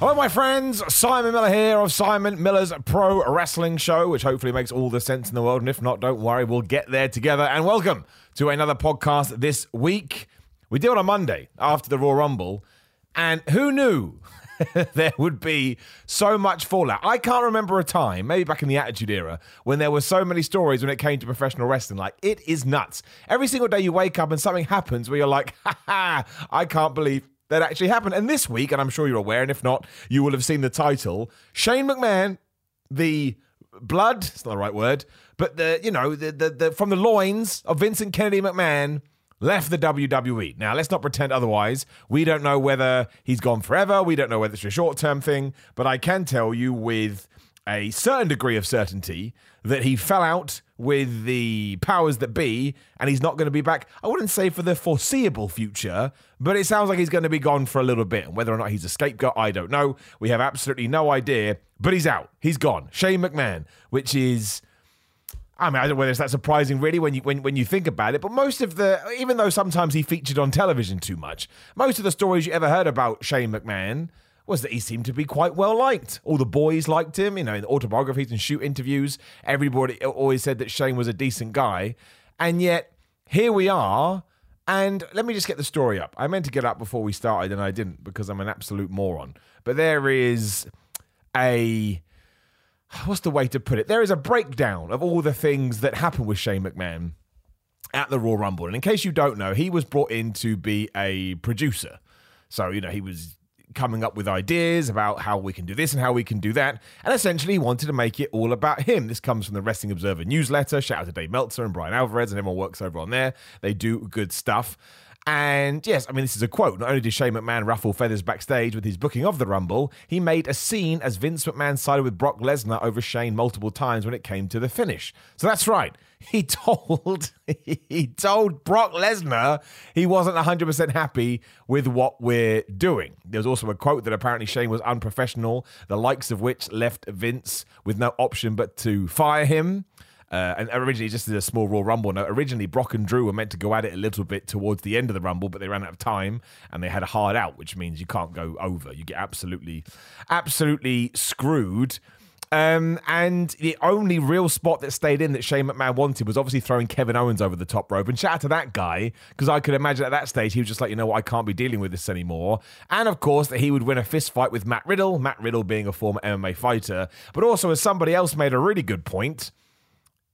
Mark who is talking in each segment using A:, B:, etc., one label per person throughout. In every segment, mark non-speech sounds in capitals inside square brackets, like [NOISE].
A: Hello, my friends. Simon Miller here of Simon Miller's Pro Wrestling Show, which hopefully makes all the sense in the world. And if not, don't worry, we'll get there together. And welcome to another podcast this week. We did it on Monday after the Royal Rumble. And who knew [LAUGHS] there would be so much fallout? I can't remember a time, maybe back in the Attitude Era, when there were so many stories when it came to professional wrestling. Like, it is nuts. Every single day you wake up and something happens where you're like, [LAUGHS] ha ha, I can't believe that actually happened. And this week, and I'm sure you're aware, and if not, you will have seen the title Shane McMahon, the blood, it's not the right word, but the, you know, the, the, the from the loins of Vincent Kennedy McMahon left the WWE. Now, let's not pretend otherwise. We don't know whether he's gone forever. We don't know whether it's a short term thing, but I can tell you with a certain degree of certainty that he fell out with the powers that be and he's not going to be back. I wouldn't say for the foreseeable future, but it sounds like he's going to be gone for a little bit. And whether or not he's a scapegoat, I don't know. We have absolutely no idea, but he's out. He's gone. Shane McMahon, which is. I mean, I don't know whether it's that surprising, really, when you when, when you think about it. But most of the, even though sometimes he featured on television too much, most of the stories you ever heard about Shane McMahon was that he seemed to be quite well liked. All the boys liked him, you know, in the autobiographies and shoot interviews. Everybody always said that Shane was a decent guy. And yet, here we are. And let me just get the story up. I meant to get up before we started and I didn't because I'm an absolute moron. But there is a. What's the way to put it? There is a breakdown of all the things that happened with Shane McMahon at the Royal Rumble. And in case you don't know, he was brought in to be a producer. So, you know, he was coming up with ideas about how we can do this and how we can do that. And essentially, wanted to make it all about him. This comes from the Wrestling Observer newsletter. Shout out to Dave Meltzer and Brian Alvarez, and everyone works over on there. They do good stuff. And yes, I mean, this is a quote. Not only did Shane McMahon ruffle feathers backstage with his booking of the Rumble, he made a scene as Vince McMahon sided with Brock Lesnar over Shane multiple times when it came to the finish. So that's right. [LAUGHS] He told [LAUGHS] he told Brock Lesnar he wasn't 100% happy with what we're doing. There was also a quote that apparently Shane was unprofessional, the likes of which left Vince with no option but to fire him. Uh, and originally, just as a small Royal Rumble originally Brock and Drew were meant to go at it a little bit towards the end of the Rumble, but they ran out of time and they had a hard out, which means you can't go over. You get absolutely, absolutely screwed. Um, and the only real spot that stayed in that Shane McMahon wanted was obviously throwing Kevin Owens over the top rope. And shout out to that guy, because I could imagine at that stage he was just like, you know what, I can't be dealing with this anymore. And of course, that he would win a fist fight with Matt Riddle, Matt Riddle being a former MMA fighter. But also, as somebody else made a really good point,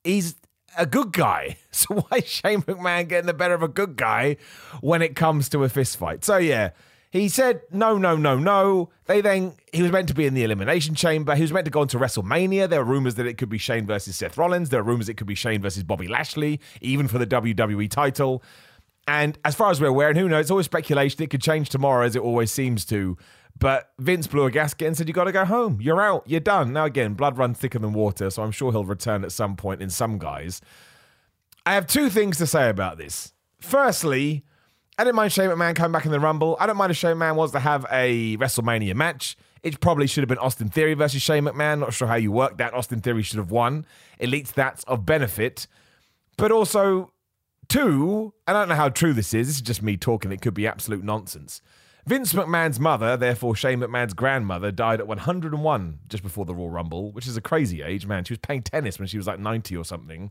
A: he's a good guy. [LAUGHS] So why is Shane McMahon getting the better of a good guy when it comes to a fist fight? So yeah, he said no, no, no, no. They then he was meant to be in the elimination chamber. He was meant to go into WrestleMania. There were rumors that it could be Shane versus Seth Rollins. There are rumors it could be Shane versus Bobby Lashley, even for the WWE title. And as far as we're aware, and who knows, it's always speculation. It could change tomorrow, as it always seems to. But Vince blew a gasket and said, You got to go home. You're out. You're done. Now, again, blood runs thicker than water, so I'm sure he'll return at some point in some guise. I have two things to say about this. Firstly, I didn't mind Shane McMahon coming back in the Rumble. I don't mind if Shane McMahon wants to have a WrestleMania match. It probably should have been Austin Theory versus Shane McMahon. Not sure how you work that. Austin Theory should have won. Least that's of benefit. But also, two, I don't know how true this is. This is just me talking. It could be absolute nonsense. Vince McMahon's mother, therefore Shane McMahon's grandmother, died at 101 just before the Royal Rumble, which is a crazy age, man. She was playing tennis when she was like 90 or something.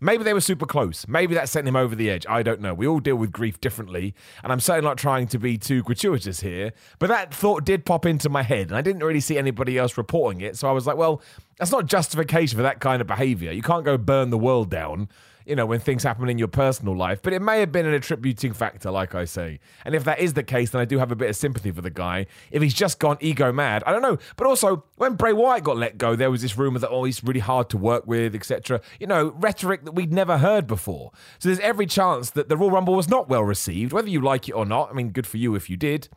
A: Maybe they were super close. Maybe that sent him over the edge. I don't know. We all deal with grief differently, and I'm certainly not trying to be too gratuitous here. But that thought did pop into my head, and I didn't really see anybody else reporting it. So I was like, well, that's not justification for that kind of behavior. You can't go burn the world down you know, when things happen in your personal life. But it may have been an attributing factor, like I say. And if that is the case, then I do have a bit of sympathy for the guy. If he's just gone ego mad, I don't know. But also, when Bray Wyatt got let go, there was this rumor that, oh, he's really hard to work with, etc. You know, rhetoric that we'd never heard before. So there's every chance that the Royal Rumble was not well received, whether you like it or not. I mean, good for you if you did.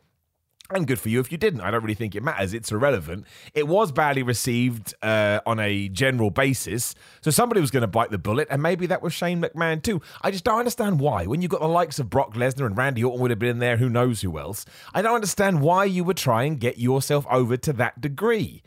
A: And good for you if you didn't. I don't really think it matters. It's irrelevant. It was badly received uh, on a general basis. So somebody was going to bite the bullet, and maybe that was Shane McMahon too. I just don't understand why. When you've got the likes of Brock Lesnar and Randy Orton would have been in there, who knows who else. I don't understand why you would try and get yourself over to that degree.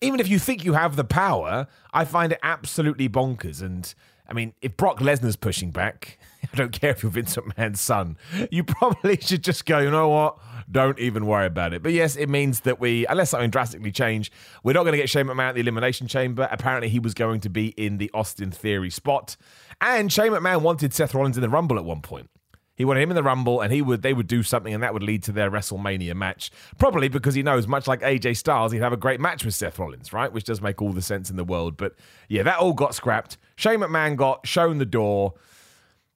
A: Even if you think you have the power, I find it absolutely bonkers. And I mean, if Brock Lesnar's pushing back, [LAUGHS] I don't care if you're Vince McMahon's son, you probably [LAUGHS] should just go, you know what? Don't even worry about it. But yes, it means that we, unless something drastically changed, we're not going to get Shane McMahon at the Elimination Chamber. Apparently, he was going to be in the Austin Theory spot. And Shane McMahon wanted Seth Rollins in the Rumble at one point. He wanted him in the Rumble, and he would they would do something, and that would lead to their WrestleMania match. Probably because he knows, much like AJ Styles, he'd have a great match with Seth Rollins, right? Which does make all the sense in the world. But yeah, that all got scrapped. Shane McMahon got shown the door.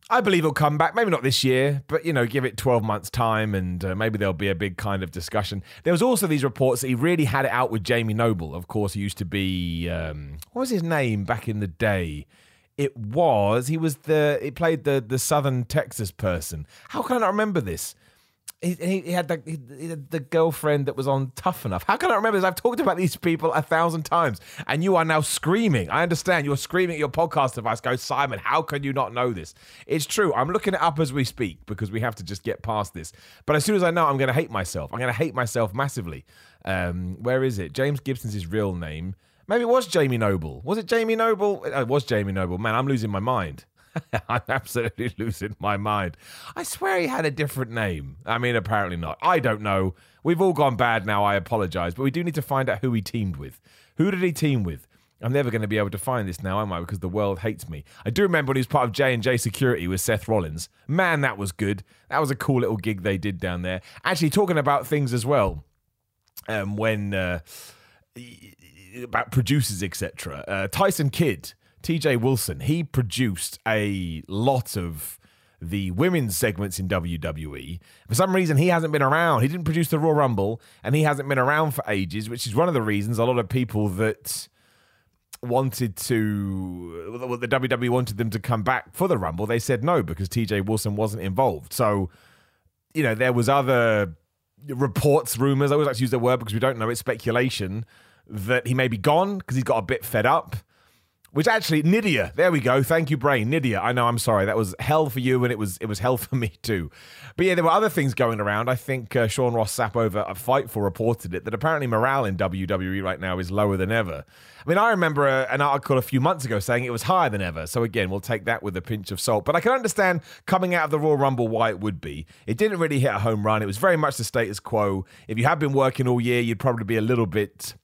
A: I believe he'll come back. Maybe not this year, but you know, give it 12 months' time, and uh, maybe there'll be a big kind of discussion. There was also these reports that he really had it out with Jamie Noble. Of course, he used to be um, what was his name back in the day? It was he was the he played the the Southern Texas person. How can I not remember this? He, he, had the, he, the girlfriend that was on Tough Enough. How can I remember this? I've talked about these people a thousand times, and you are now screaming. I understand you're screaming at your podcast device. Go, Simon. How can you not know this? It's true. I'm looking it up as we speak because we have to just get past this. But as soon as I know, I'm going to hate myself. I'm going to hate myself massively. Um, where is it? James Gibson's his real name. Maybe it was Jamie Noble. Was it Jamie Noble? It was Jamie Noble. Man, I'm losing my mind. [LAUGHS] I'm absolutely losing my mind. I swear he had a different name. I mean, apparently not. I don't know. We've all gone bad now. I apologize, but we do need to find out who he teamed with. Who did he team with? I'm never going to be able to find this now, am I? Because the world hates me. I do remember when he was part of J and J Security with Seth Rollins. Man, that was good. That was a cool little gig they did down there. Actually, talking about things as well. Um, when uh, about producers, etc. Uh, Tyson Kidd TJ Wilson, he produced a lot of the women's segments in WWE. For some reason, he hasn't been around. He didn't produce the Royal Rumble, and he hasn't been around for ages, which is one of the reasons a lot of people that wanted to, the WWE wanted them to come back for the Rumble, they said no because TJ Wilson wasn't involved. So, you know, there was other reports, rumors. I always like to use the word because we don't know. It's speculation that he may be gone because he's got a bit fed up which actually Nidia, there we go. Thank you, brain. Nidia. I know. I'm sorry. That was hell for you, and it was it was hell for me too. But yeah, there were other things going around. I think uh, Sean Ross Sapp over a Fightful reported it that apparently morale in WWE right now is lower than ever. I mean, I remember a, uh, an article a few months ago saying it was higher than ever. So again, we'll take that with a pinch of salt. But I can understand coming out of the Royal Rumble why it would be. It didn't really hit a home run. It was very much the status quo. If you had been working all year, you'd probably be a little bit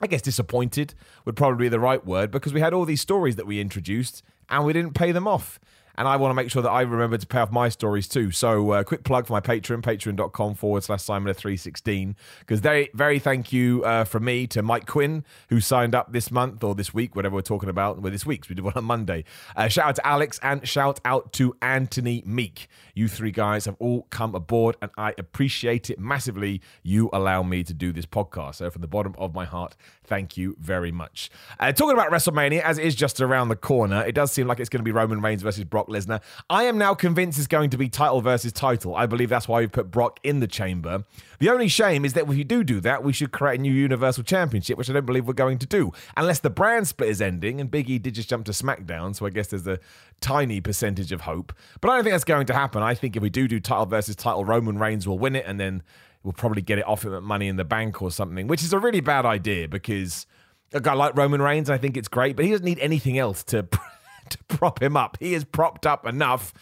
A: I guess disappointed would probably be the right word because we had all these stories that we introduced and we didn't pay them off and I want to make sure that I remember to pay off my stories too. So, uh, quick plug for my Patreon, patreon.com forward slash Simon316. Because very, very thank you uh, from me to Mike Quinn, who signed up this month or this week, whatever we're talking about. Well, this week's, we did one on Monday. Uh, shout out to Alex and shout out to Anthony Meek. You three guys have all come aboard, and I appreciate it massively. You allow me to do this podcast. So, from the bottom of my heart, thank you very much. Uh, talking about WrestleMania, as it is just around the corner, it does seem like it's going to be Roman Reigns versus Brock Lesnar. I am now convinced it's going to be title versus title. I believe that's why we put Brock in the chamber. The only shame is that if you do do that, we should create a new Universal Championship, which I don't believe we're going to do. Unless the brand split is ending, and Big E did just jump to SmackDown, so I guess there's a tiny percentage of hope. But I don't think that's going to happen. I think if we do do title versus title, Roman Reigns will win it, and then we'll probably get it off him at Money in the Bank or something, which is a really bad idea because a guy like Roman Reigns, I think it's great, but he doesn't need anything else to [LAUGHS] to [LAUGHS] prop him up. He is propped up enough.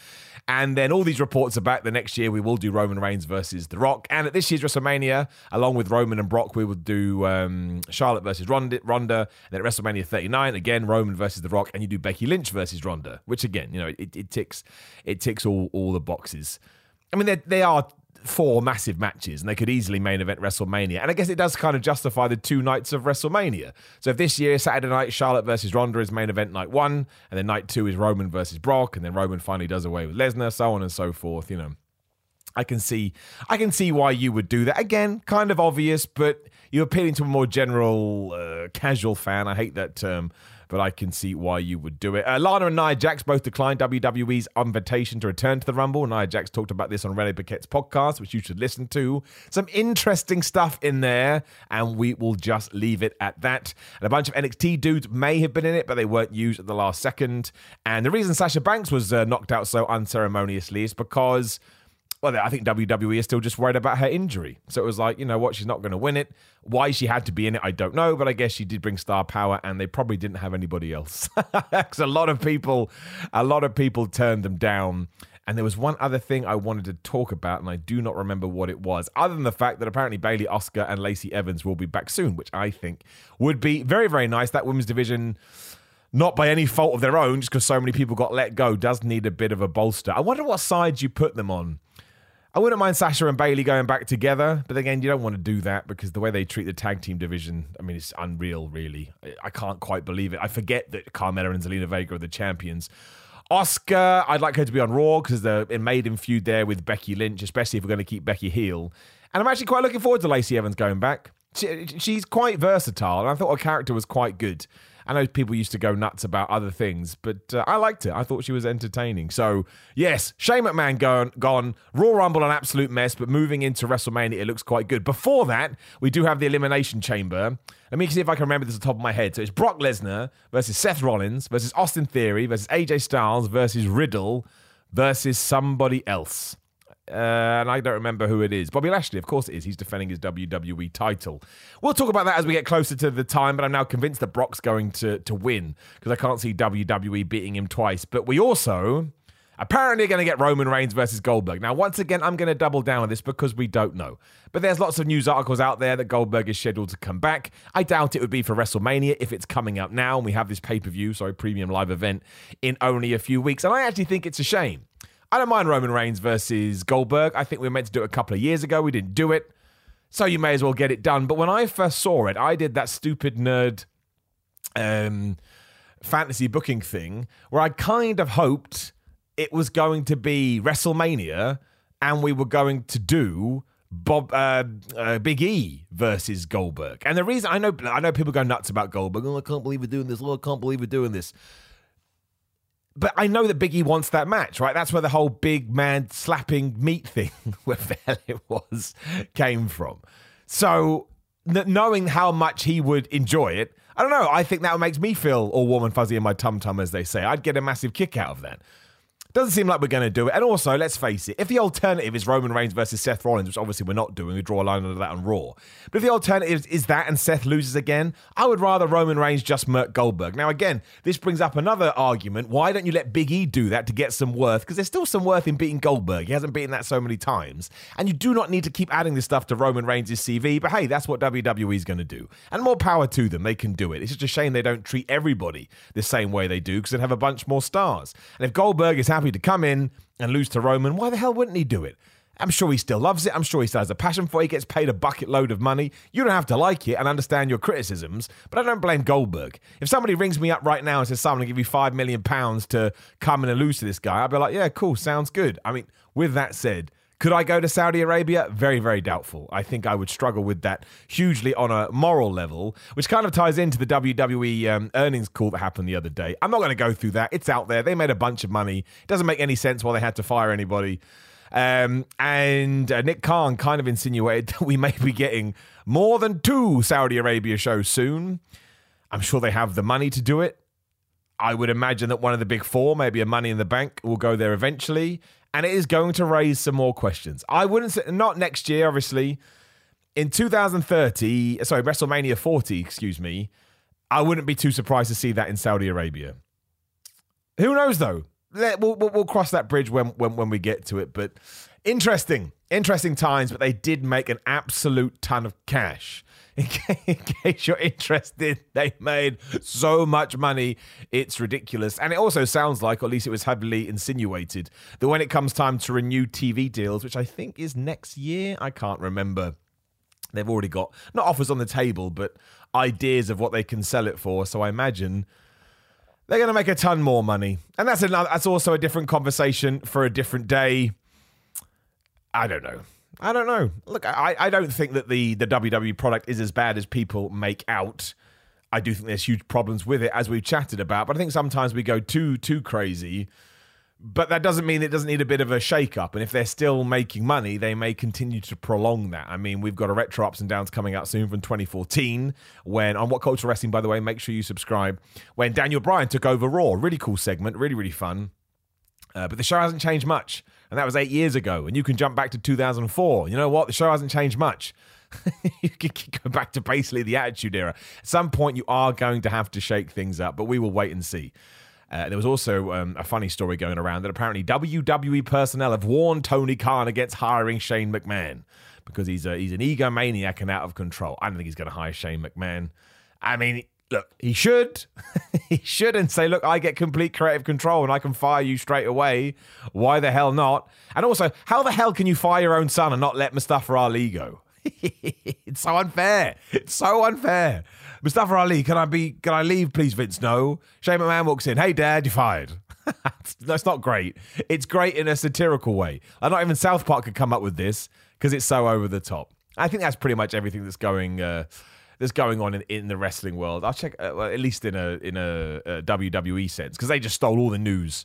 A: And then all these reports are back the next year we will do Roman Reigns versus The Rock. And at this year's WrestleMania, along with Roman and Brock, we will do um, Charlotte versus Ronda. Ronda. And then at WrestleMania 39, again, Roman versus The Rock. And you do Becky Lynch versus Ronda, which again, you know, it, it ticks it ticks all, all the boxes. I mean, they, they are four massive matches and they could easily main event WrestleMania. And I guess it does kind of justify the two nights of WrestleMania. So if this year, Saturday night, Charlotte versus Ronda is main event night one, and then night two is Roman versus Brock, and then Roman finally does away with Lesnar, so on and so forth, you know. I can see I can see why you would do that. Again, kind of obvious, but you're appealing to a more general uh, casual fan. I hate that term but I can see why you would do it. Uh, Lana and Nia Jax both declined WWE's invitation to return to the Rumble. Nia Jax talked about this on Renee Paquette's podcast, which you should listen to. Some interesting stuff in there, and we will just leave it at that. And a bunch of NXT dudes may have been in it, but they weren't used at the last second. And the reason Sasha Banks was uh, knocked out so unceremoniously is because well, I think WWE is still just worried about her injury. So it was like, you know what, she's not going to win it. Why she had to be in it, I don't know, but I guess she did bring star power, and they probably didn't have anybody else. [LAUGHS] Because a lot of people, a lot of people turned them down. And there was one other thing I wanted to talk about, and I do not remember what it was, other than the fact that apparently Bayley Asuka and Lacey Evans will be back soon, which I think would be very, very nice. That women's division not by any fault of their own, just because so many people got let go, does need a bit of a bolster. I wonder what side you put them on. I wouldn't mind Sasha and Bayley going back together, but again, you don't want to do that because the way they treat the tag team division, I mean, it's unreal, really. I can't quite believe it. I forget that Carmella and Zelina Vega are the champions. Asuka, I'd like her to be on Raw because the maiden feud there with Becky Lynch, especially if we're going to keep Becky heel. And I'm actually quite looking forward to Lacey Evans going back. She, she's quite versatile, and I thought her character was quite good. I know people used to go nuts about other things, but uh, I liked it. I thought she was entertaining. So, yes, Shane McMahon gone, gone. Royal Rumble, an absolute mess, but moving into WrestleMania, it looks quite good. Before that, we do have the Elimination Chamber. Let me see if I can remember this off the top of my head. So it's Brock Lesnar versus Seth Rollins versus Austin Theory versus AJ Styles versus Riddle versus somebody else. Uh, and I don't remember who it is. Bobby Lashley, of course it is. He's defending his WWE title. We'll talk about that as we get closer to the time, but I'm now convinced that Brock's going to, to win because I can't see WWE beating him twice. But we also apparently are going to get Roman Reigns versus Goldberg. Now, once again, I'm going to double down on this because we don't know. But there's lots of news articles out there that Goldberg is scheduled to come back. I doubt it would be for WrestleMania if it's coming up now and we have this pay per view, sorry, premium live event in only a few weeks. And I actually think it's a shame I don't mind Roman Reigns versus Goldberg. I think we were meant to do it a couple of years ago. We didn't do it. So you may as well get it done. But when I first saw it, I did that stupid nerd um, fantasy booking thing where I kind of hoped it was going to be WrestleMania and we were going to do Bob uh, uh, Big E versus Goldberg. And the reason I know I know people go nuts about Goldberg. Oh, I can't believe we're doing this. Oh, I can't believe we're doing this but I know that Biggie wants that match, right? That's where the whole big man slapping meat thing, [LAUGHS] whatever it was, came from. So knowing how much he would enjoy it, I don't know. I think that makes me feel all warm and fuzzy in my tum tum, as they say. I'd get a massive kick out of that. Doesn't seem like we're going to do it. And also, let's face it, if the alternative is Roman Reigns versus Seth Rollins, which obviously we're not doing, we draw a line under that on Raw. But if the alternative is that and Seth loses again, I would rather Roman Reigns just murk Goldberg. Now, again, this brings up another argument. Why don't you let Big E do that to get some worth? Because there's still some worth in beating Goldberg. He hasn't beaten that so many times. And you do not need to keep adding this stuff to Roman Reigns' CV. But hey, that's what WWE is going to do. And more power to them. They can do it. It's just a shame they don't treat everybody the same way they do because they'd have a bunch more stars. And if Goldberg is happy to come in, and lose to Roman, why the hell wouldn't he do it? I'm sure he still loves it. I'm sure he still has a passion for it. He gets paid a bucket load of money. You don't have to like it and understand your criticisms, but I don't blame Goldberg. If somebody rings me up right now and says, Simon, I'll give you five million pounds to come in and lose to this guy, I'd be like, yeah, cool, sounds good. I mean, with that said, could I go to Saudi Arabia? Very, very doubtful. I think I would struggle with that hugely on a moral level, which kind of ties into the WWE um, earnings call that happened the other day. I'm not going to go through that. It's out there. They made a bunch of money. It doesn't make any sense why they had to fire anybody. Um, and uh, Nick Khan kind of insinuated [LAUGHS] that we may be getting more than two Saudi Arabia shows soon. I'm sure they have the money to do it. I would imagine that one of the big four, maybe a Money in the Bank, will go there eventually and it is going to raise some more questions. I wouldn't say not next year, obviously. In 2030, sorry, WrestleMania 40, excuse me, I wouldn't be too surprised to see that in Saudi Arabia. Who knows though? Let, we'll, we'll, cross that bridge when, when when we get to it. But interesting, interesting times. But they did make an absolute ton of cash [LAUGHS] in case you're interested, they made so much money, it's ridiculous. And it also sounds like, or at least it was heavily insinuated, that when it comes time to renew TV deals, which I think is next year, I can't remember. They've already got not offers on the table, but ideas of what they can sell it for. So I imagine they're going to make a ton more money, and that's another. That's also a different conversation for a different day. I don't know. I don't know. Look, I, I don't think that the, the WWE product is as bad as people make out. I do think there's huge problems with it, as we've chatted about. But I think sometimes we go too too crazy. But that doesn't mean it doesn't need a bit of a shake up. And if they're still making money, they may continue to prolong that. I mean, we've got a retro ups and downs coming out soon from 2014. When on What Culture Wrestling, by the way, make sure you subscribe. When Daniel Bryan took over Raw, really cool segment, really really fun. Uh, but the show hasn't changed much, and that was eight years ago. And you can jump back to 2004. You know what? The show hasn't changed much. [LAUGHS] you can go back to basically the Attitude Era. At some point, you are going to have to shake things up, but we will wait and see. Uh, there was also um, a funny story going around that apparently WWE personnel have warned Tony Khan against hiring Shane McMahon because he's a, he's an egomaniac and out of control. I don't think he's going to hire Shane McMahon. I mean, look, he should. [LAUGHS] he should and say, look, I get complete creative control and I can fire you straight away. Why the hell not? And also, how the hell can you fire your own son and not let Mustafa Ali go? [LAUGHS] it's so unfair. It's so unfair. Mustafa Ali, can I be? Can I leave, please, Vince? No. Shane McMahon walks in. Hey, Dad, you're fired. [LAUGHS] That's not great. It's great in a satirical way. And not even South Park could come up with this because it's so over the top. I think that's pretty much everything that's going. Uh, that's going on in, in the wrestling world. I'll check, uh, well, at least in a in a, a WWE sense, because they just stole all the news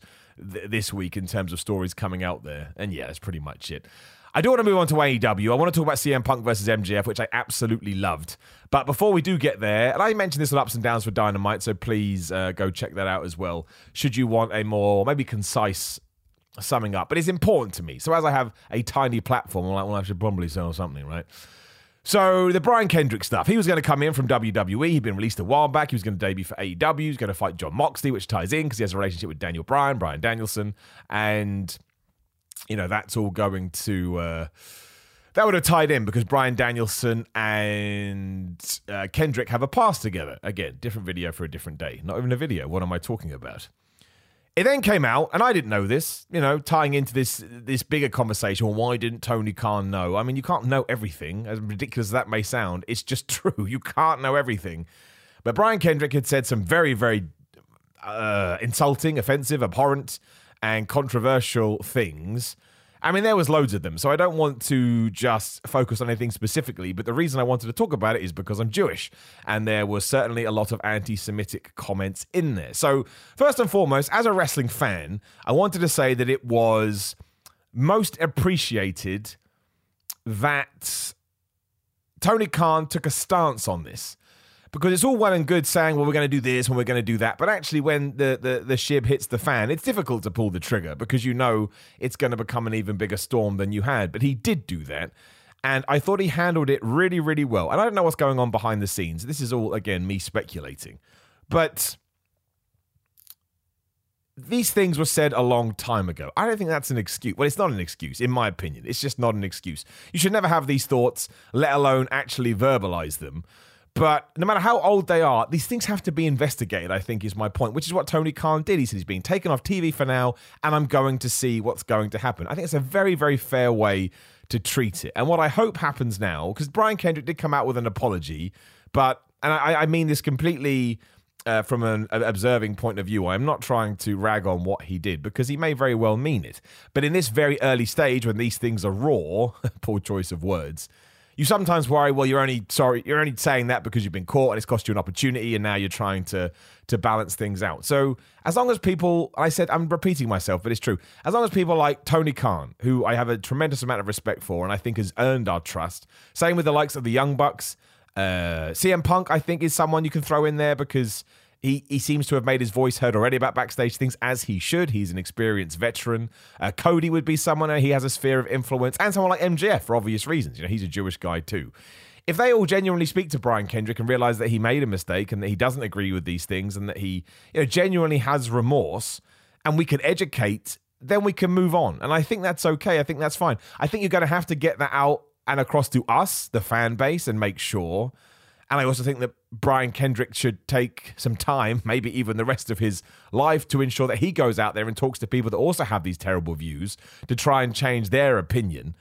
A: th- this week in terms of stories coming out there. And yeah, that's pretty much it. I do want to move on to AEW. I want to talk about CM Punk versus MJF, which I absolutely loved. But before we do get there, and I mentioned this on Ups and Downs for Dynamite, so please uh, go check that out as well. Should you want a more maybe concise summing up, but it's important to me. So as I have a tiny platform, I'm like, well, I should probably sell something, right? So the Brian Kendrick stuff, he was going to come in from WWE. He'd been released a while back. He was going to debut for AEW. He was going to fight Jon Moxley, which ties in because he has a relationship with Daniel Bryan, Brian Danielson, and you know, that's all going to. Uh, that would have tied in because Brian Danielson and uh, Kendrick have a pass together. Again, different video for a different day. Not even a video. What am I talking about? It then came out, and I didn't know this. You know, tying into this this bigger conversation. Why didn't Tony Khan know? I mean, you can't know everything. As ridiculous as that may sound, it's just [LAUGHS] true. You can't know everything. But Brian Kendrick had said some very, very uh, insulting, offensive, abhorrent and controversial things. I mean, there was loads of them, so I don't want to just focus on anything specifically. But the reason I wanted to talk about it is because I'm Jewish, and there was certainly a lot of anti-Semitic comments in there. So first and foremost, as a wrestling fan, I wanted to say that it was most appreciated that Tony Khan took a stance on this because it's all well and good saying, well, we're going to do this and we're going to do that. But actually, when the, the, the shib hits the fan, it's difficult to pull the trigger because you know it's going to become an even bigger storm than you had. But he did do that. And I thought he handled it really, really well. And I don't know what's going on behind the scenes. This is all, again, me speculating. But these things were said a long time ago. I don't think that's an excuse. Well, it's not an excuse, in my opinion. It's just not an excuse. You should never have these thoughts, let alone actually verbalize them. But no matter how old they are, these things have to be investigated, I think is my point, which is what Tony Khan did. He said he's being taken off TV for now, and I'm going to see what's going to happen. I think it's a very, very fair way to treat it. And what I hope happens now, because Brian Kendrick did come out with an apology, but, and I, I mean this completely uh, from an observing point of view. I'm not trying to rag on what he did because he may very well mean it. But in this very early stage, when these things are raw, [LAUGHS] poor choice of words, you sometimes worry, well, you're only sorry, you're only saying that because you've been caught and it's cost you an opportunity, and now you're trying to to balance things out. So as long as people, I said, I'm repeating myself, but it's true. As long as people like Tony Khan, who I have a tremendous amount of respect for, and I think has earned our trust. Same with the likes of the Young Bucks. Uh, CM Punk, I think, is someone you can throw in there because he, he seems to have made his voice heard already about backstage things as he should. He's an experienced veteran. Uh, Cody would be someone uh, he has a sphere of influence, and someone like MJF for obvious reasons. You know, he's a Jewish guy too. If they all genuinely speak to Brian Kendrick and realize that he made a mistake and that he doesn't agree with these things and that he you know genuinely has remorse, and we can educate, then we can move on. And I think that's okay. I think that's fine. I think you're going to have to get that out and across to us, the fan base, and make sure and I also think that Brian Kendrick should take some time, maybe even the rest of his life, to ensure that he goes out there and talks to people that also have these terrible views to try and change their opinion.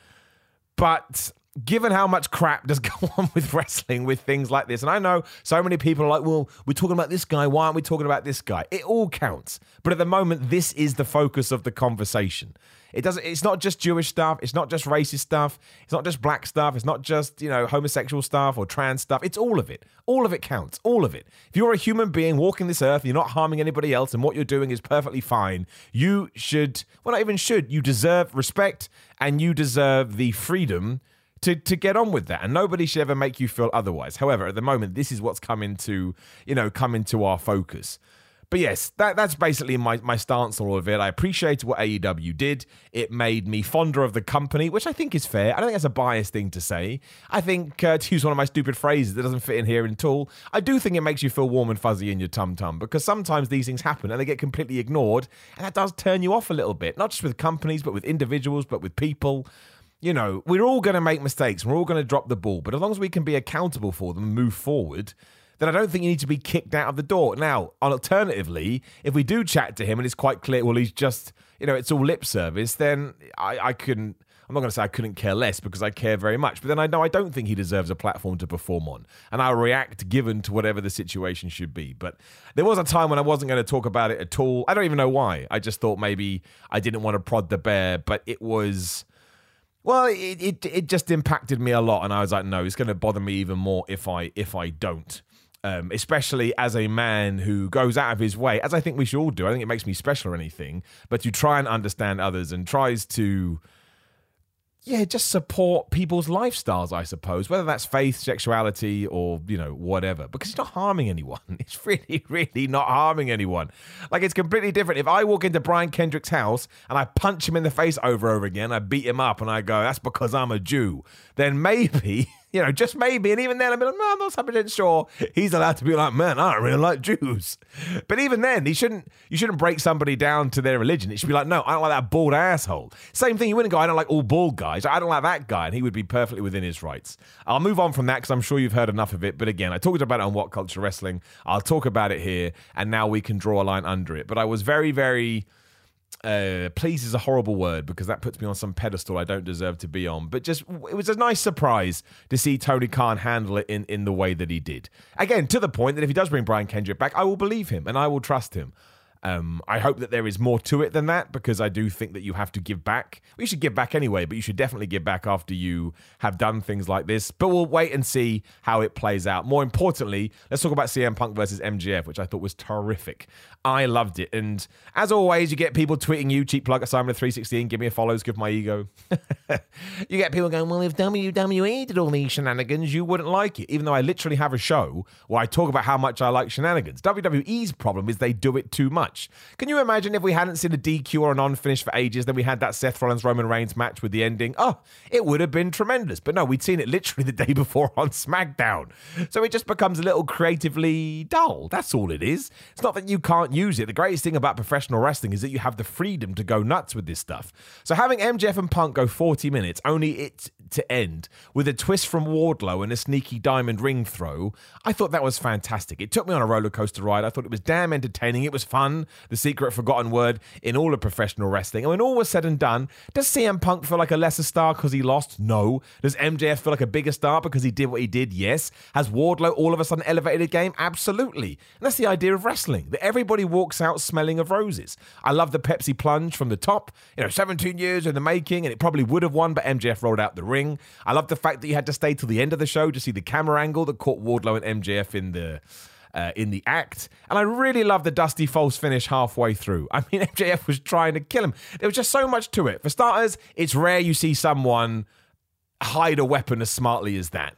A: But given how much crap does [LAUGHS] go on with wrestling with things like this, and I know so many people are like, well, we're talking about this guy. Why aren't we talking about this guy? It all counts. But at the moment, this is the focus of the conversation. It doesn't. It's not just Jewish stuff. It's not just racist stuff. It's not just black stuff. It's not just you know homosexual stuff or trans stuff. It's all of it. All of it counts. All of it. If you're a human being walking this earth, and you're not harming anybody else, and what you're doing is perfectly fine. You should. Well, not even should. You deserve respect, and you deserve the freedom to to get on with that and nobody should ever make you feel otherwise however at the moment this is what's coming to you know come to our focus but yes, that, that's basically my, my stance on all of it. I appreciate what AEW did. It made me fonder of the company, which I think is fair. I don't think that's a biased thing to say. I think, uh, to use one of my stupid phrases that doesn't fit in here at all, I do think it makes you feel warm and fuzzy in your tum tum because sometimes these things happen and they get completely ignored. And that does turn you off a little bit, not just with companies, but with individuals, but with people you know, we're all going to make mistakes. We're all going to drop the ball. But as long as we can be accountable for them and move forward, then I don't think you need to be kicked out of the door. Now, alternatively, if we do chat to him and it's quite clear, well, he's just, you know, it's all lip service, then I, I couldn't. I'm not going to say I couldn't care less because I care very much, but then I know I don't think he deserves a platform to perform on, and I'll react given to whatever the situation should be. But there was a time when I wasn't going to talk about it at all. I don't even know why. I just thought maybe I didn't want to prod the bear, but it was. Well, it, it it just impacted me a lot, and I was like, no, it's going to bother me even more if I if I don't um, especially as a man who goes out of his way, as I think we should all do. I think it makes me special or anything, but to try and understand others and tries to, yeah, just support people's lifestyles, I suppose, whether that's faith, sexuality, or, you know, whatever, because it's not harming anyone. [LAUGHS] It's really, really not harming anyone. Like, it's completely different. If I walk into Brian Kendrick's house and I punch him in the face over and over again, I beat him up and I go, that's because I'm a Jew, then maybe. [LAUGHS] you know, just maybe. And even then, I'd be like, no, I'm not 100 sure he's allowed to be like, man, I don't really like Jews. But even then, he shouldn't. You shouldn't break somebody down to their religion. It should be like, no, I don't like that bald asshole. Same thing. You wouldn't go, I don't like all bald guys. I don't like that guy, and he would be perfectly within his rights. I'll move on from that because I'm sure you've heard enough of it. But again, I talked about it on What Culture Wrestling. I'll talk about it here, and now we can draw a line under it. But I was very, very uh, please is a horrible word because that puts me on some pedestal I don't deserve to be on. But just it was a nice surprise to see Tony Khan handle it in, in the way that he did. Again, to the point that if he does bring Brian Kendrick back, I will believe him and I will trust him. Um, I hope that there is more to it than that because I do think that you have to give back. We should give back anyway, but you should definitely give back after you have done things like this. But we'll wait and see how it plays out. More importantly, let's talk about CM Punk versus MJF, which I thought was terrific. I loved it. And as always, you get people tweeting you, cheap plug at Simon316, give me a follows, give my ego. [LAUGHS] you get people going, well, if WWE did all these shenanigans, you wouldn't like it. Even though I literally have a show where I talk about how much I like shenanigans. WWE's problem is they do it too much. Can you imagine if we hadn't seen a DQ or an non finish for ages, then we had that Seth Rollins Roman Reigns match with the ending? Oh, it would have been tremendous. But no, we'd seen it literally [LAUGHS] the day before on SmackDown. So it just becomes a little creatively dull. That's all it is. It's not that you can't use it. The greatest thing about professional wrestling is that you have the freedom to go nuts with this stuff. So having MJF and Punk go 40 minutes, only it to end with a twist from Wardlow and a sneaky diamond ring throw, I thought that was fantastic. It took me on a roller coaster ride. I thought it was damn entertaining. It was fun the secret forgotten word in all of professional wrestling. And when all was said and done, does CM Punk feel like a lesser star because he lost? No. Does MJF feel like a bigger star because he did what he did? Yes. Has Wardlow all of a sudden elevated a game? Absolutely. And that's the idea of wrestling, that everybody walks out smelling of roses. I love the Pepsi plunge from the top. You know, 17 years in the making, and it probably would have won, but MJF rolled out the ring. I love the fact that you had to stay till the end of the show to see the camera angle that caught Wardlow and MJF in the uh, in the act. And I really love the Dusty false finish halfway through. [LAUGHS] I mean, MJF was trying to kill him. There was just so much to it. For starters, it's rare you see someone hide a weapon as smartly as that.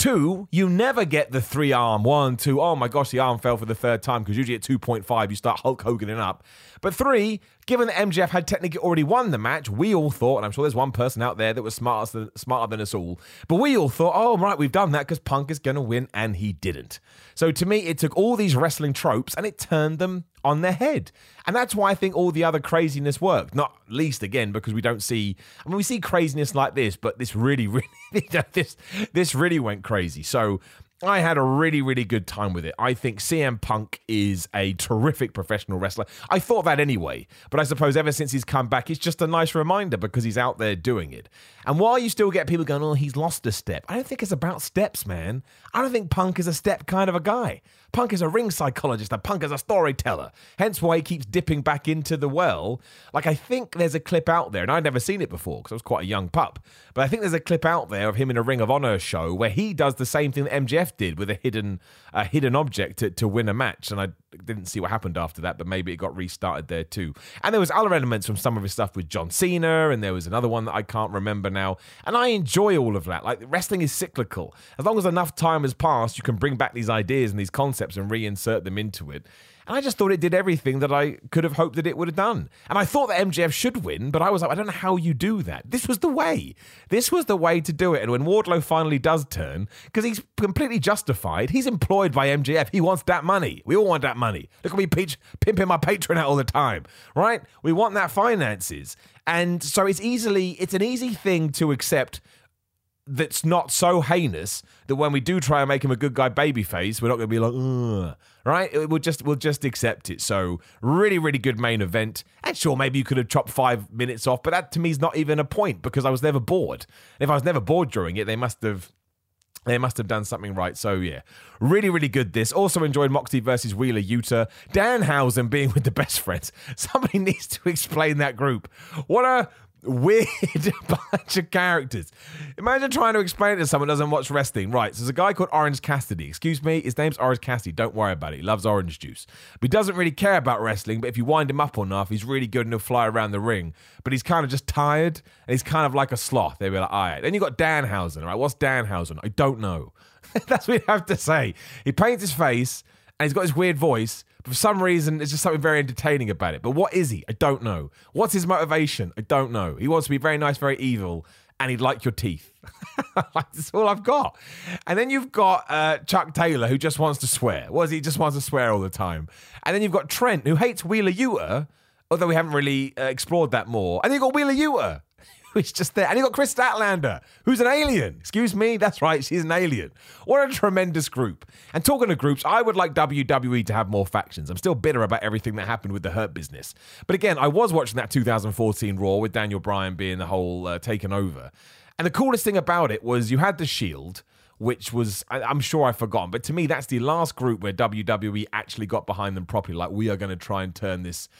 A: Two, you never get the three arm. One, two, oh my gosh, the arm fell for the third time because usually at 2.5 you start Hulk Hoganing up. But three, given that MJF had technically already won the match, we all thought, and I'm sure there's one person out there that was smarter than, smarter than us all, but we all thought, oh, right, we've done that because Punk is going to win, and he didn't. So to me, it took all these wrestling tropes and it turned them on their head. And that's why I think all the other craziness worked. Not least again because we don't see I mean we see craziness like this, but this really [LAUGHS] really this this really went crazy. So I had a really, really good time with it. I think CM Punk is a terrific professional wrestler. I thought that anyway, but I suppose ever since he's come back, it's just a nice reminder because he's out there doing it. And while you still get people going, oh, he's lost a step, I don't think it's about steps, man. I don't think Punk is a step kind of a guy. Punk is a ring psychologist, and Punk is a storyteller. Hence why he keeps dipping back into the well. Like, I think there's a clip out there, and I'd never seen it before because I was quite a young pup, but I think there's a clip out there of him in a Ring of Honor show where he does the same thing that MJF did with a hidden a hidden object to, to win a match. And I didn't see what happened after that, but maybe it got restarted there too. And there was other elements from some of his stuff with John Cena, and there was another one that I can't remember now. And I enjoy all of that. Like wrestling is cyclical. As long as enough time has passed, you can bring back these ideas and these concepts and reinsert them into it. And I just thought it did everything that I could have hoped that it would have done. And I thought that MJF should win, but I was like, I don't know how you do that. This was the way. This was the way to do it. And when Wardlow finally does turn, because he's completely justified, he's employed by MJF. He wants that money. We all want that money. Look at me peach, pimping my Patreon out all the time, right? We want that finances. And so it's easily, it's an easy thing to accept that's not so heinous that when we do try and make him a good guy babyface, we're not going to be like, Ugh. right? We'll just we'll just accept it. So really, really good main event. And sure, maybe you could have chopped five minutes off, but that to me is not even a point because I was never bored. If I was never bored during it, they must have they must have done something right. So yeah, really, really good. This also enjoyed Moxie versus Wheeler Yuta. Danhausen being [LAUGHS] with the best friends. Somebody [LAUGHS] needs to explain that group. What a weird [LAUGHS] bunch of characters. Imagine trying to explain it to someone who doesn't watch wrestling. Right, so there's a guy called Orange Cassidy. Excuse me, his name's Orange Cassidy. Don't worry about it. He loves orange juice. But he doesn't really care about wrestling, but if you wind him up enough, he's really good and he'll fly around the ring. But he's kind of just tired and he's kind of like a sloth. They'll be like, all right. Then you got Danhausen, right? What's Danhausen? I don't know. [LAUGHS] That's what you have to say. He paints his face and he's got his weird voice but for some reason, there's just something very entertaining about it. But what is he? I don't know. What's his motivation? I don't know. He wants to be very nice, very evil, and he'd like your teeth. [LAUGHS] That's all I've got. And then you've got uh, Chuck Taylor, who just wants to swear. What is he? Just wants to swear all the time. And then you've got Trent, who hates Wheeler Yuta, although we haven't really uh, explored that more. And then you've got Wheeler Yuta, [LAUGHS] who's just there. And you got Kris Statlander, who's an alien. Excuse me, that's right, she's an alien. What a tremendous group. And talking of groups, I would like WWE to have more factions. I'm still bitter about everything that happened with the Hurt business. But again, I was watching that 2014 Raw with Daniel Bryan being the whole uh, taken over. And the coolest thing about it was you had the Shield which was I'm sure I've forgotten, but to me that's the last group where WWE actually got behind them properly. Like we are going to try and turn this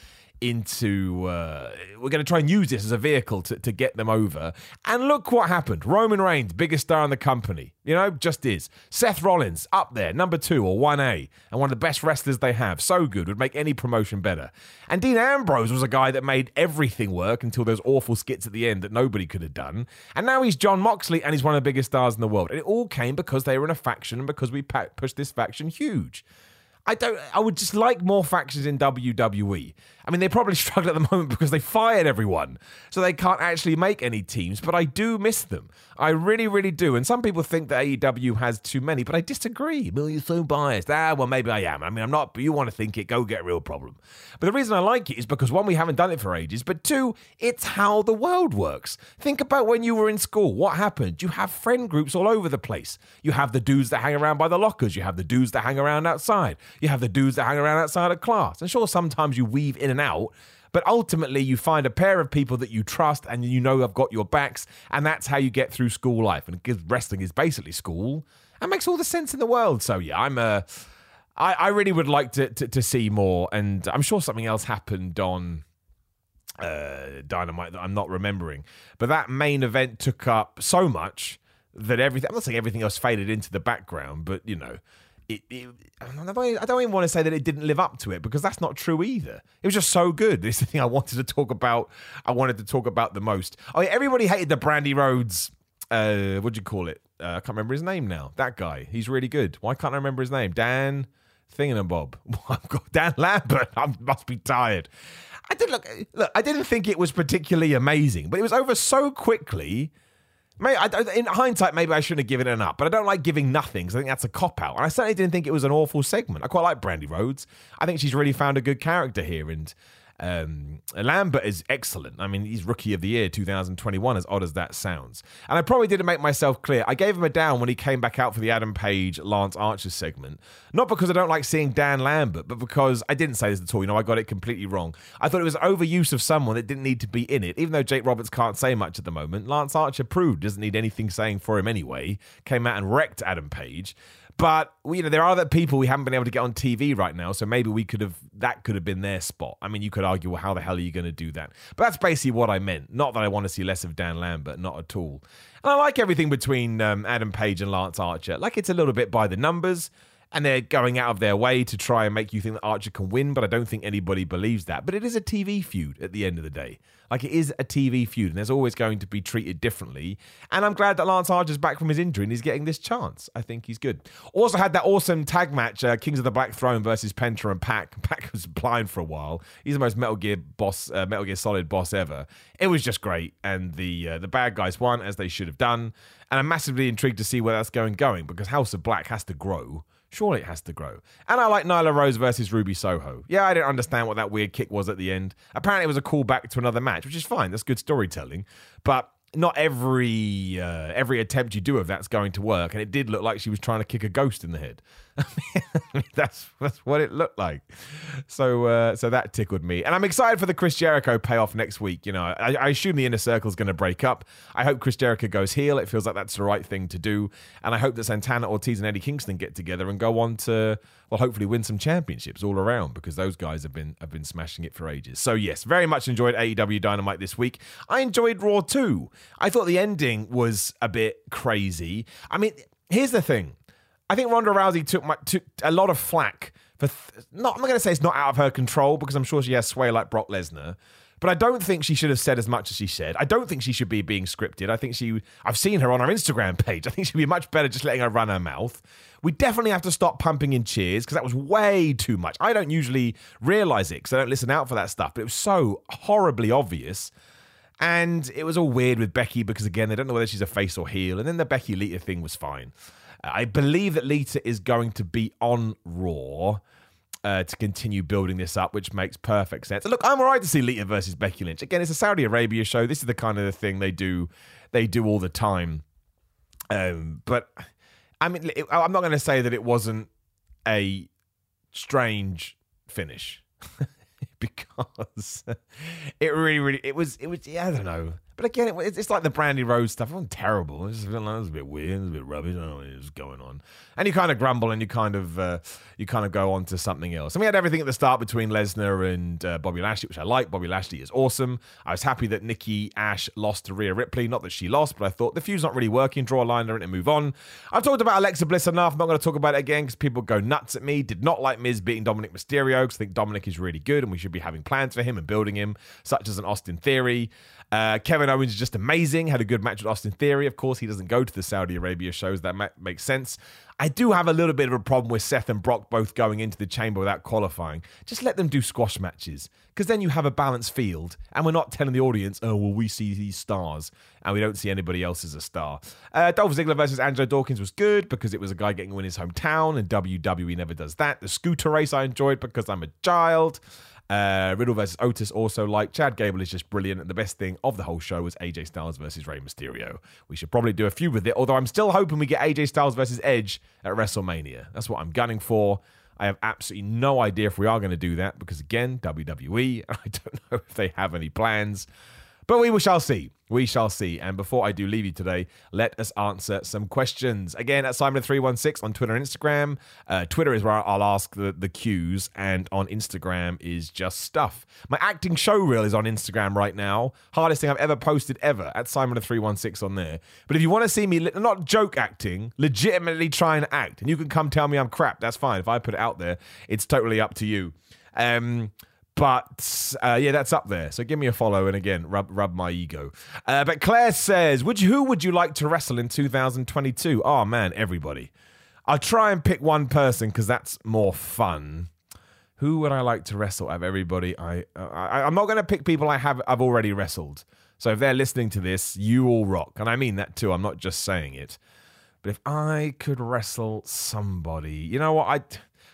A: into uh, we're going to try and use this as a vehicle to, to get them over. And look what happened. Roman reigns biggest star in the company. You know just is. Seth rollins up there number two or 1a and one of the best wrestlers they have. So good would make any promotion better. And dean ambrose was a guy that made everything work until those awful skits at the end that nobody could have done. And now he's Jon Moxley and he's one of the biggest stars in the world. And it all came because they were in a faction and because we pushed this faction huge. I don't. I would just like more factions in WWE. I mean, they probably [LAUGHS] struggle at the moment because they fired everyone, so they can't actually make any teams. But I do miss them. I really, really do. And some people think that AEW has too many, but I disagree. Well, you're so biased. Ah, well, maybe I am. I mean, I'm not. But you want to think it? Go get a real problem. But the reason I like it is because one, we haven't done it for ages, but two, it's how the world works. Think about when you were in school. What happened? You have friend groups all over the place. You have the dudes that hang around by the lockers. You have the dudes that hang around outside. You have the dudes that hang around outside of class. And sure, sometimes you weave in and out, but ultimately you find a pair of people that you trust and you know have got your backs, and that's how you get through school life. And wrestling is basically school, that makes all the sense in the world. So yeah, I'm a. Uh, I, I really would like to, to, to see more, and I'm sure something else happened on uh, Dynamite that I'm not remembering. But that main event took up so much that everything. I'm not saying everything else faded into the background, but you know, it, it, I don't even want to say that it didn't live up to it because that's not true either. It was just so good. This is the thing I wanted to talk about. I wanted to talk about the most. Oh, everybody hated the Brandi Rhodes. Uh, what do you call it? Uh, I can't remember his name now. That guy. He's really good. Why can't I remember his name? Dan Thingamabob. [LAUGHS] Dan Lambert. I must be tired. I did look. Look, I didn't think it was particularly amazing, but it was over so quickly Maybe, I, in hindsight, maybe I shouldn't have given it up, but I don't like giving nothing because I think that's a cop out. And I certainly didn't think it was an awful segment. I quite like Brandi Rhodes. I think she's really found a good character here, and Um, Lambert is excellent. I mean, he's rookie of the year 2021, as odd as that sounds. And I probably didn't make myself clear. I gave him a down when he came back out for the Adam Page Lance Archer segment. Not because I don't like seeing Dan Lambert, but because I didn't say this at all. You know, I got it completely wrong. I thought it was overuse of someone that didn't need to be in it. Even though Jake Roberts can't say much at the moment, Lance Archer proved doesn't need anything saying for him anyway. Came out and wrecked Adam Page. But you know, there are other people we haven't been able to get on TV right now, so maybe we could have that could have been their spot. I mean, you could argue, well, how the hell are you going to do that? But that's basically what I meant. Not that I want to see less of Dan Lambert, not at all. And I like everything between um, Adam Page and Lance Archer. Like it's a little bit by the numbers and they're going out of their way to try and make you think that Archer can win, but I don't think anybody believes that. But it is a TV feud at the end of the day. Like it is a TV feud, and there's always going to be treated differently. And I'm glad that Lance Archer's back from his injury and he's getting this chance. I think he's good. Also had that awesome tag match, uh, Kings of the Black Throne versus Penta and PAC. [LAUGHS] PAC was blind for a while. He's the most Metal Gear boss, uh, Metal Gear Solid boss ever. It was just great, and the uh, the bad guys won as they should have done. And I'm massively intrigued to see where that's going going because House of Black has to grow Surely it has to grow. And I like Nyla Rose versus Ruby Soho. Yeah, I didn't understand what that weird kick was at the end. Apparently, it was a callback to another match, which is fine. That's good storytelling. But not every uh, every attempt you do of that's going to work. And it did look like she was trying to kick a ghost in the head. [LAUGHS] Mean, that's that's what it looked like. So uh, so that tickled me, and I'm excited for the Chris Jericho payoff next week. You know, I, I assume the inner circle is going to break up. I hope Chris Jericho goes heel. It feels like that's the right thing to do, and I hope that Santana Ortiz and Eddie Kingston get together and go on to well, hopefully win some championships all around because those guys have been have been smashing it for ages. So yes, very much enjoyed AEW Dynamite this week. I enjoyed Raw too. I thought the ending was a bit crazy. I mean, here's the thing. I think Ronda Rousey took my, took a lot of flack for th- not. I'm not going to say it's not out of her control because I'm sure she has sway like Brock Lesnar. But I don't think she should have said as much as she said. I don't think she should be being scripted. I think she. I've seen her on her Instagram page. I think she'd be much better just letting her run her mouth. We definitely have to stop pumping in cheers because that was way too much. I don't usually realize it because I don't listen out for that stuff, but it was so horribly obvious. And it was all weird with Becky because, again, they don't know whether she's a face or heel. And then the Becky Lita thing was fine. I believe that Lita is going to be on Raw. Uh, to continue building this up, which makes perfect sense. look, I'm alright to see Lita versus Becky Lynch. Again, it's a Saudi Arabia show. This is the kind of the thing they do, they do all the time. Um, but I mean, I'm not going to say that it wasn't a strange finish [LAUGHS] because [LAUGHS] it really, really, it was, it was. Yeah, I don't know. But again, it, it's like the Brandi Rhodes stuff. I'm terrible. terrible. It was, it a bit weird. It's a bit rubbish. I don't know what's going on. And you kind of grumble and you kind of uh, you kind of go on to something else. And we had everything at the start between Lesnar and uh, Bobby Lashley, which I like. Bobby Lashley is awesome. I was happy that Nikki Ash lost to Rhea Ripley. Not that she lost, but I thought the feud's not really working. Draw a line there and move on. I've talked about Alexa Bliss enough. I'm not going to talk about it again because people go nuts at me. Did not like Miz beating Dominik Mysterio because I think Dominik is really good and we should be having plans for him and building him, such as an Austin Theory. Uh, Kevin Owens is just amazing. Had a good match with Austin Theory. Of course, he doesn't go to the Saudi Arabia shows. That ma- makes sense. I do have a little bit of a problem with Seth and Brock both going into the chamber without qualifying. Just let them do squash matches because then you have a balanced field and we're not telling the audience, oh, well, we see these stars and we don't see anybody else as a star. Uh, Dolph Ziggler versus Angelo Dawkins was good because it was a guy getting a win in his hometown and WWE never does that. The scooter race I enjoyed because I'm a child. Uh, Riddle versus Otis also like Chad Gable is just brilliant, and the best thing of the whole show was AJ Styles versus Rey Mysterio. We should probably do a few with it, although I'm still hoping we get AJ Styles versus Edge at WrestleMania. That's what I'm gunning for. I have absolutely no idea if we are going to do that because again, WWE, [LAUGHS] I don't know if they have any plans. But we shall see. We shall see. And before I do leave you today, let us answer some questions. Again, at Simon316 on Twitter and Instagram. Uh, Twitter is where I'll ask the, the cues, and on Instagram is just stuff. My acting show reel is on Instagram right now. Hardest thing I've ever posted ever at Simon316 on there. But if you want to see me, not joke acting, legitimately try and act, and you can come tell me I'm crap, that's fine. If I put it out there, it's totally up to you. Um, but uh, yeah, that's up there. So give me a follow and again, rub rub my ego. Uh, but Claire says, "Would you, who would you like to wrestle in 2022?" Oh man, everybody. I'll try and pick one person because that's more fun. Who would I like to wrestle? Of everybody, I, I I'm not going to pick people I have I've already wrestled. So if they're listening to this, you all rock, and I mean that too. I'm not just saying it. But if I could wrestle somebody, you know what? I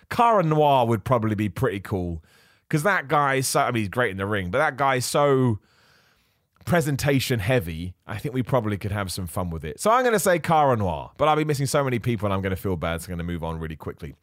A: Cara Noir would probably be pretty cool because that guy's so. I mean, he's great in the ring, but that guy's so presentation heavy, I think we probably could have some fun with it. So I'm going to say Cara Noir, but I'll be missing so many people and I'm going to feel bad, so I'm going to move on really quickly.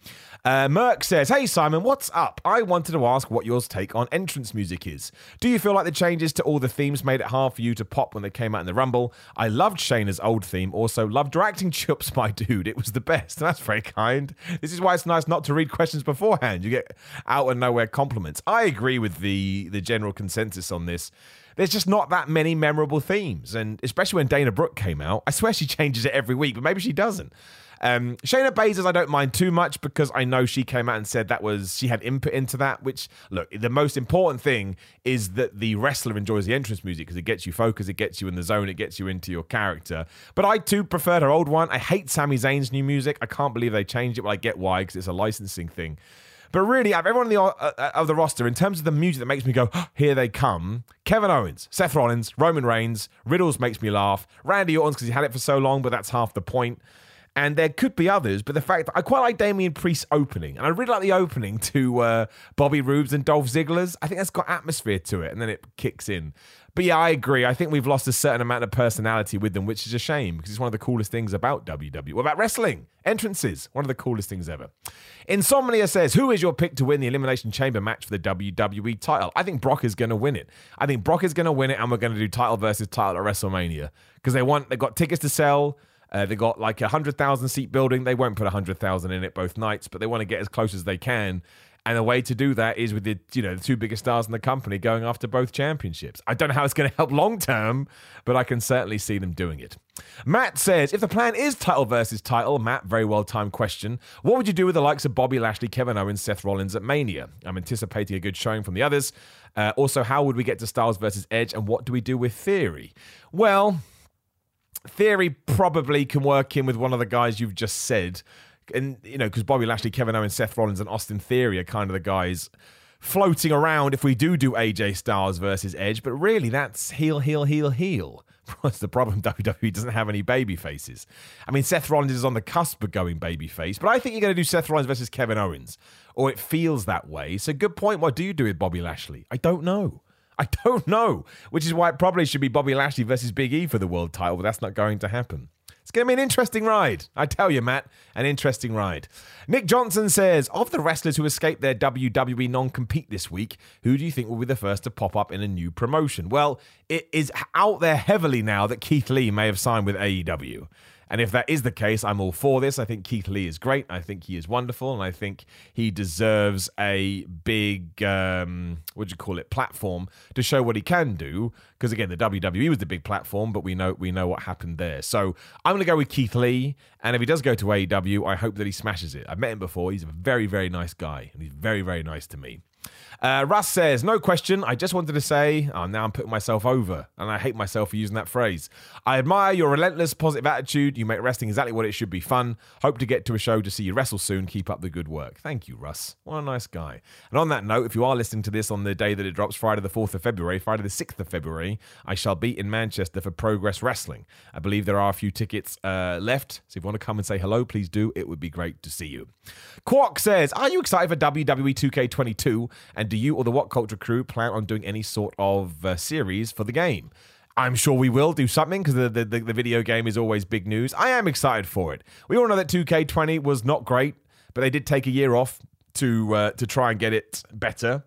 A: Uh, Merck says, Hey Simon, what's up? I wanted to ask what your take on entrance music is. Do you feel like the changes to all the themes made it hard for you to pop when they came out in the Rumble? I loved Shayna's old theme, also loved directing Chups, [LAUGHS] my dude. It was the best. That's very kind. This is why it's nice not to read questions beforehand. You get out of nowhere compliments. I agree with the, the general consensus on this there's just not that many memorable themes. And especially when Dana Brooke came out, I swear she changes it every week, but maybe she doesn't. Um, Shayna Baszler, I don't mind too much because I know she came out and said that was she had input into that. Which look, the most important thing is that the wrestler enjoys the entrance music because it gets you focused, it gets you in the zone, it gets you into your character. But I too preferred her old one. I hate Sami Zayn's new music. I can't believe they changed it, but I get why because it's a licensing thing. But really, out of everyone on the, uh, uh, of the roster, in terms of the music that makes me go, oh, here they come, Kevin Owens, Seth Rollins, Roman Reigns, Riddles makes me laugh, Randy Orton's because he had it for so long, but that's half the point. And there could be others, but the fact I quite like Damian Priest's opening, and I really like the opening to uh, Bobby Roode's and Dolph Ziggler's. I think that's got atmosphere to it, and then it kicks in. But yeah, I agree. I think we've lost a certain amount of personality with them, which is a shame because it's one of the coolest things about WWE. What about wrestling? Entrances, one of the coolest things ever. Insomnia says, Who is your pick to win the Elimination Chamber match for the WWE title? I think Brock is going to win it. I think Brock is going to win it, and we're going to do title versus title at WrestleMania because they want, they've got tickets to sell. Uh, they got like a hundred thousand seat building. They won't put a hundred thousand in it both nights, but they want to get as close as they can. And the way to do that is with the you know the two biggest stars in the company going after both championships. I don't know how it's going to help long term, but I can certainly see them doing it. Matt says, if the plan is title versus title, Matt, very well timed question. What would you do with the likes of Bobby Lashley, Kevin Owens, Seth Rollins at Mania? I'm anticipating a good showing from the others. Uh, also, how would we get to Styles versus Edge, and what do we do with Theory? Well, Theory probably can work in with one of the guys you've just said and you know, because Bobby Lashley, Kevin Owens, Seth Rollins, and Austin Theory are kind of the guys floating around if we do do AJ Styles versus Edge. But really, that's heel, heel, heel, heel. [LAUGHS] What's the problem? WWE doesn't have any baby faces. I mean, Seth Rollins is on the cusp of going baby face, but I think you're going to do Seth Rollins versus Kevin Owens, or it feels that way. So, good point. What do you do with Bobby Lashley? I don't know. I don't know, which is why it probably should be Bobby Lashley versus Big E for the world title, but that's not going to happen. It's going to be an interesting ride. I tell you, Matt, an interesting ride. Nick Johnson says Of the wrestlers who escaped their WWE non compete this week, who do you think will be the first to pop up in a new promotion? Well, it is out there heavily now that Keith Lee may have signed with AEW. And if that is the case, I'm all for this. I think Keith Lee is great. I think he is wonderful, and I think he deserves a big um, what do you call it platform to show what he can do. Because again, the WWE was the big platform, but we know we know what happened there. So I'm going to go with Keith Lee, and if he does go to AEW, I hope that he smashes it. I've met him before. He's a very very nice guy, and he's very very nice to me. Uh, Russ says, no question. I just wanted to say, oh, now I'm putting myself over, and I hate myself for using that phrase. I admire your relentless positive attitude. You make wrestling exactly what it should be fun. Hope to get to a show to see you wrestle soon. Keep up the good work. Thank you, Russ. What a nice guy. And on that note, if you are listening to this on the day that it drops, Friday the 4th of February, Friday the 6th of February, I shall be in Manchester for Progress Wrestling. I believe there are a few tickets uh, left, so if you want to come and say hello, please do. It would be great to see you. Quark says, Are you excited for WWE 2K22? And do you or the What Culture crew plan on doing any sort of uh, series for the game? I'm sure we will do something because the, the, the video game is always big news. I am excited for it. We all know that 2K20 was not great, but they did take a year off to uh, to try and get it better.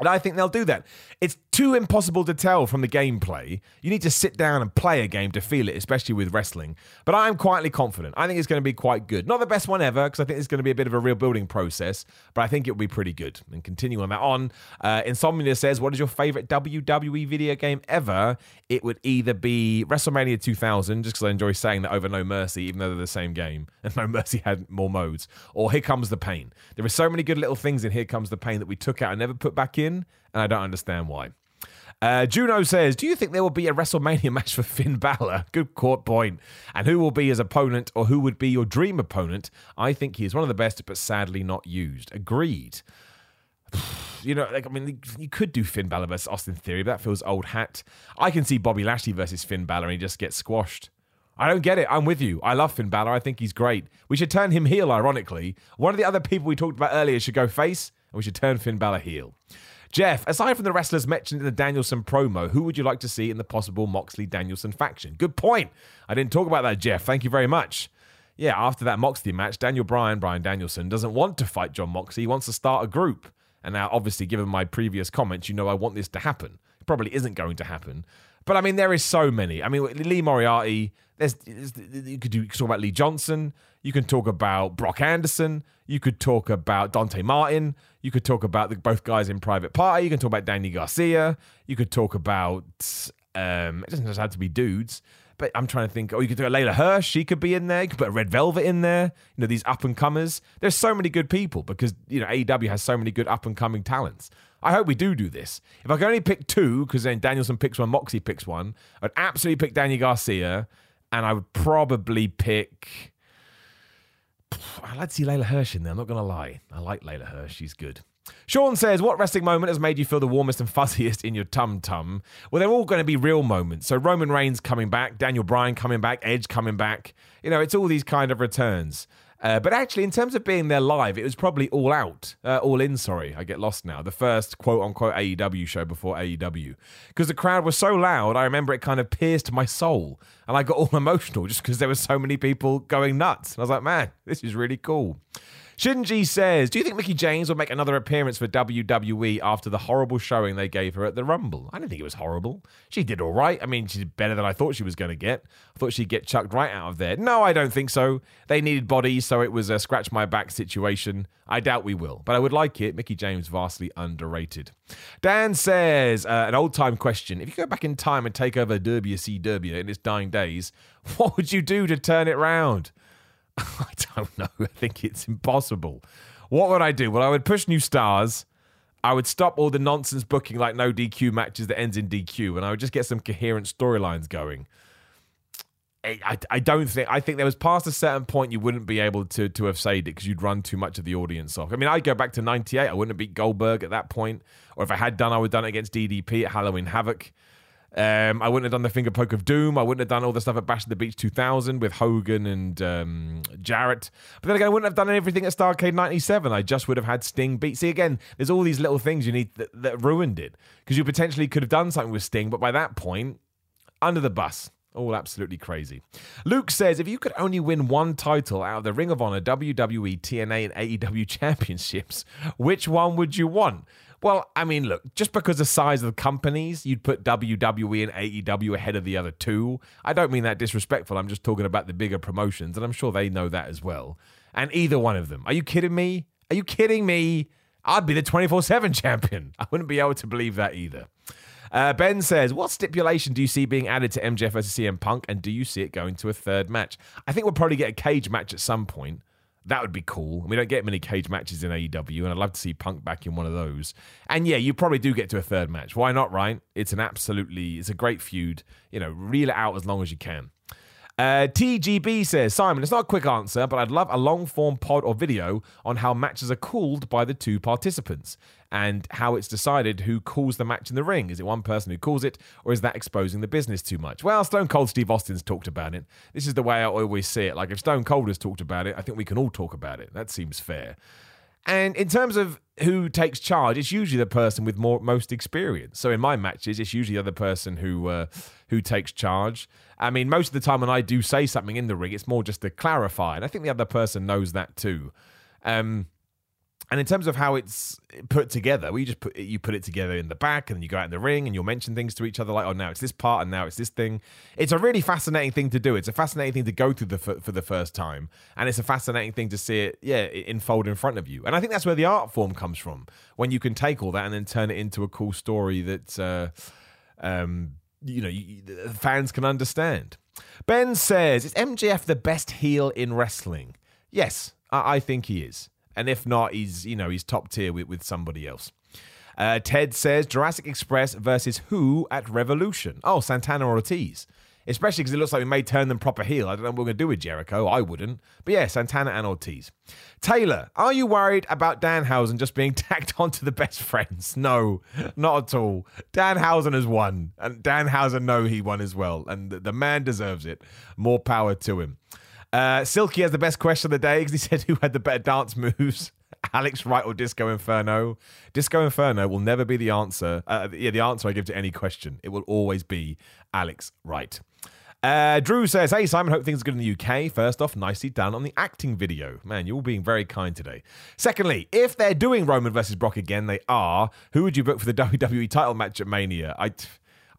A: And I think they'll do that. It's too impossible to tell from the gameplay. You need to sit down and play a game to feel it, especially with wrestling. But I am quietly confident. I think it's going to be quite good. Not the best one ever, because I think it's going to be a bit of a real building process, but I think it will be pretty good. And continue on that on, uh, Insomnia says, What is your favorite WWE video game ever? It would either be WrestleMania 2000, just because I enjoy saying that over No Mercy, even though they're the same game, [LAUGHS] and No Mercy had more modes, or Here Comes the Pain. There are so many good little things in Here Comes the Pain that we took out and never put back in, and I don't understand why. Uh, Juno says, Do you think there will be a WrestleMania [LAUGHS] match for Finn Balor? Good court point. And who will be his opponent or who would be your dream opponent? I think he is one of the best, but sadly not used. Agreed. [SIGHS] You know, like I mean, you could do Finn Balor versus Austin Theory, but that feels old hat. I can see Bobby Lashley versus Finn Balor and he just gets squashed. I don't get it. I'm with you. I love Finn Balor. I think he's great. We should turn him heel, ironically. One of the other people we talked about earlier should go face, and we should turn Finn Balor heel. Jeff, aside from the wrestlers mentioned in the Danielson promo, who would you like to see in the possible Moxley Danielson faction? Good point. I didn't talk about that, Jeff. Thank you very much. Yeah, after that Moxley match, Daniel Bryan, Bryan Danielson, doesn't want to fight Jon Moxley. He wants to start a group. And now, obviously, given my previous comments, you know I want this to happen. It probably isn't going to happen. But I mean, there is so many. I mean, Lee Moriarty. There's, you could, do, you could talk about Lee Johnson. You can talk about Brock Anderson. You could talk about Dante Martin. You could talk about the, both guys in Private Party. You can talk about Danny Garcia. You could talk about. Um, it doesn't just have to be dudes. But I'm trying to think. Oh, you could do a Leyla Hirsch. She could be in there. You could put a Red Velvet in there. You know these up and comers. There's so many good people because you know AEW has so many good up and coming talents. I hope we do do this. If I can only pick two, because then Danielson picks one, Moxie picks one, I'd absolutely pick Danny Garcia, and I would probably pick. I'd like to see Leyla Hirsch in there. I'm not going to lie. I like Leyla Hirsch. She's good. Sean says, What wrestling moment has made you feel the warmest and [LAUGHS] fuzziest in your tum tum? Well, they're all going to be real moments. So, Roman Reigns coming back, Daniel Bryan coming back, Edge coming back. You know, it's all these kind of returns. Uh, but actually, in terms of being there live, it was probably all out, uh, all in. Sorry, I get lost now. The first quote unquote AEW show before AEW, because the crowd was so loud. I remember it kind of pierced my soul, and I got all [LAUGHS] emotional just because there were so many people going nuts. And I was like, man, this is really cool. Shinji says, Do you think Mickie James will make another appearance for WWE after the horrible showing they gave her at the Rumble? I don't think it was horrible. She did all right. I mean, she did better than I thought she was going to get. I thought she'd get chucked right out of there. No, I don't think so. They needed bodies, so it was a scratch my back situation. I doubt we will, but I would like it. Mickie James, vastly underrated. Dan says, uh, an old time question. If you go back in time and take over Derby WC Derby in its dying days, [LAUGHS] what would you do to turn it round? [LAUGHS] I don't know. I think it's impossible. What would I do? Well, I would push new stars. I would stop all the nonsense booking like no DQ matches that ends in DQ, and I would just get some coherent storylines going. I, I don't think I think there was past a certain point you wouldn't be able to to have saved it because you'd run too much of the audience off. I mean, I'd go back to '98. I wouldn't have beat Goldberg at that point, or if I had done, I would have done it against DDP at Halloween Havoc. Um, I wouldn't have done the finger poke of doom. I wouldn't have done all the stuff at Bash at the Beach 2000 with Hogan and um, Jarrett. But then again, I wouldn't have done everything at Starcade 97. I just would have had Sting beat. See, again, there's all these little things you need that, that ruined it because you potentially could have done something with Sting, but by that point, under the bus. All absolutely crazy. Luke says if you could only win one title out of the Ring of Honor, WWE, TNA, and AEW [LAUGHS] championships, which one would you want? Well, I mean, look, just because the size of the companies, you'd put WWE and AEW ahead of the other two. I don't mean that disrespectful. I'm just talking about the bigger promotions, and I'm sure they know that as well. And either one of them. Are you kidding me? Are you kidding me? I'd be the 24 7 champion. [LAUGHS] I wouldn't be able to believe that either. Uh, ben says, What stipulation do you see being added to MJF versus CM Punk, and do you see it going to a third match? I think we'll probably get a cage match at some point. That would be cool. We don't get many cage matches in AEW, and I'd love to see Punk back in one of those. And yeah, you probably do get to a third match. Why not, right? It's an absolutely, it's a great feud. You know, reel it out as long as you can. Uh, TGB says, Simon, it's not a quick answer, but I'd love a long form pod or video on how matches are called by the two participants and how it's decided who calls the match in the ring. Is it one person who calls it, or is that exposing the business too much? Well, Stone Cold Steve Austin's talked about it. This is the way I always see it. Like, if Stone Cold has talked about it, I think we can all talk about it. That seems fair. And in terms of who takes charge, it's usually the person with more most experience. So in my matches, it's usually the other person who uh, who takes charge. I mean, most of the time when I do say something in the ring, it's more just to clarify, and I think the other person knows that too. Um, and in terms of how it's put together, we just put you put it together in the back, and you go out in the ring, and you'll mention things to each other like, "Oh, now it's this part, and now it's this thing." It's a really fascinating thing to do. It's a fascinating thing to go through the for the first time, and it's a fascinating thing to see it, yeah, unfold in front of you. And I think that's where the art form comes from, when you can take all that and then turn it into a cool story that, uh, um, you know, fans can understand. Ben says, "Is MJF the best heel in wrestling?" Yes, I, I think he is. And if not, he's you know he's top tier with, with somebody else. Uh, Ted says Jurassic Express versus who at Revolution? Oh, Santana or Ortiz. Especially because it looks like we may turn them proper heel. I don't know what we're going to do with Jericho. I wouldn't. But yeah, Santana and Ortiz. Taylor, are you worried about Danhausen just being [LAUGHS] tacked onto the best friends? No, not at all. Danhausen has won. And Danhausen know he won as well. And the man deserves it. More power to him. Uh, Silky has the best question of the day because he [LAUGHS] said who had the better dance moves. [LAUGHS] Alex Wright or Disco Inferno? Disco Inferno will never be the answer. Uh, yeah, the answer I give to any question. It will always be Alex Wright. Uh, Drew says, Hey Simon, hope things are good in the UK. First off, nicely done on the acting video. Man, you're all being very kind today. Secondly, if they're doing Roman versus Brock again, they are. Who would you book for the [LAUGHS] WWE title match at Mania? I.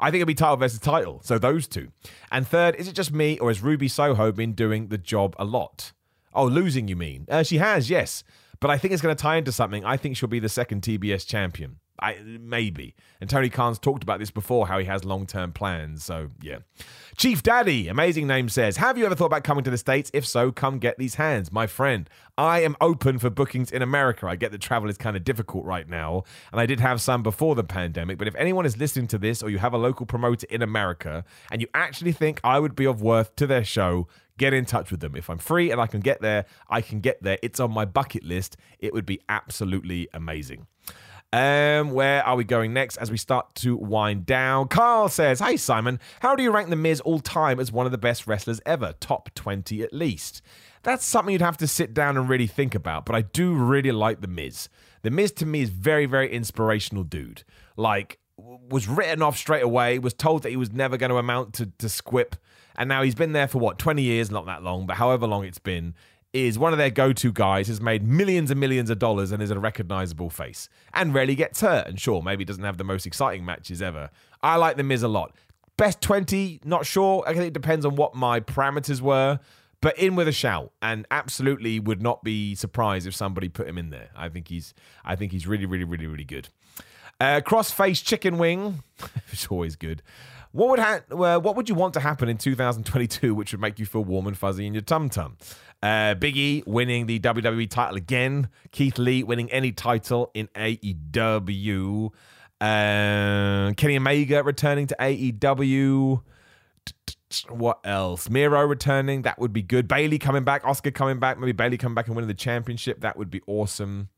A: I think it'd be title versus title, so those two. And third, is it just me or has Ruby Soho been doing the job a lot? Oh, losing, you mean? Uh, she has, yes. But I think it's going to tie into something. I think she'll be the second TBS champion. I, maybe. And Tony Khan's talked about this before, how he has long term plans. So, yeah. Chief Daddy, amazing name says, Have you ever thought about coming to the States? If so, come get these hands. My friend, I am open for bookings in America. I get that travel is kind of difficult right now, and I did have some before the pandemic. But if anyone is listening to this or you have a local promoter in America and you actually think I would be of worth to their show, get in touch with them. If I'm free and I can get there, I can get there. It's on my bucket list. It would be absolutely amazing. Um, where are we going next as we start to wind down? Carl says, Hey Simon, how do you rank The Miz all time as one of the best wrestlers ever? Top 20 at least. That's something you'd have to sit down and really think about, but I do really like The Miz. The Miz to me is very, very inspirational dude. Like, was written off straight away, was told that he was never going to amount to, to squip, and now he's been there for what, 20 years, not that long, but however long it's been is one of their go-to guys, has made millions and millions of dollars and is a recognizable face and rarely gets hurt. And sure, maybe doesn't have the most exciting matches ever. I like The Miz a lot. Best 20, not sure. I think it depends on what my parameters were, but in with a shout and absolutely would not be surprised if somebody put him in there. I think he's I think he's really, really, really, really good. Uh, cross-face chicken wing, [LAUGHS] it's always good. What would ha- uh, what would you want to happen in 2022 which would make you feel warm and fuzzy in your tum tum? Uh, Big E winning the WWE title again. Keith Lee winning any title in AEW. Uh, Kenny Omega returning to AEW. What else? Miro returning. That would be good. Bayley coming back. Asuka coming back. Maybe Bayley coming back and winning the championship. That would be awesome.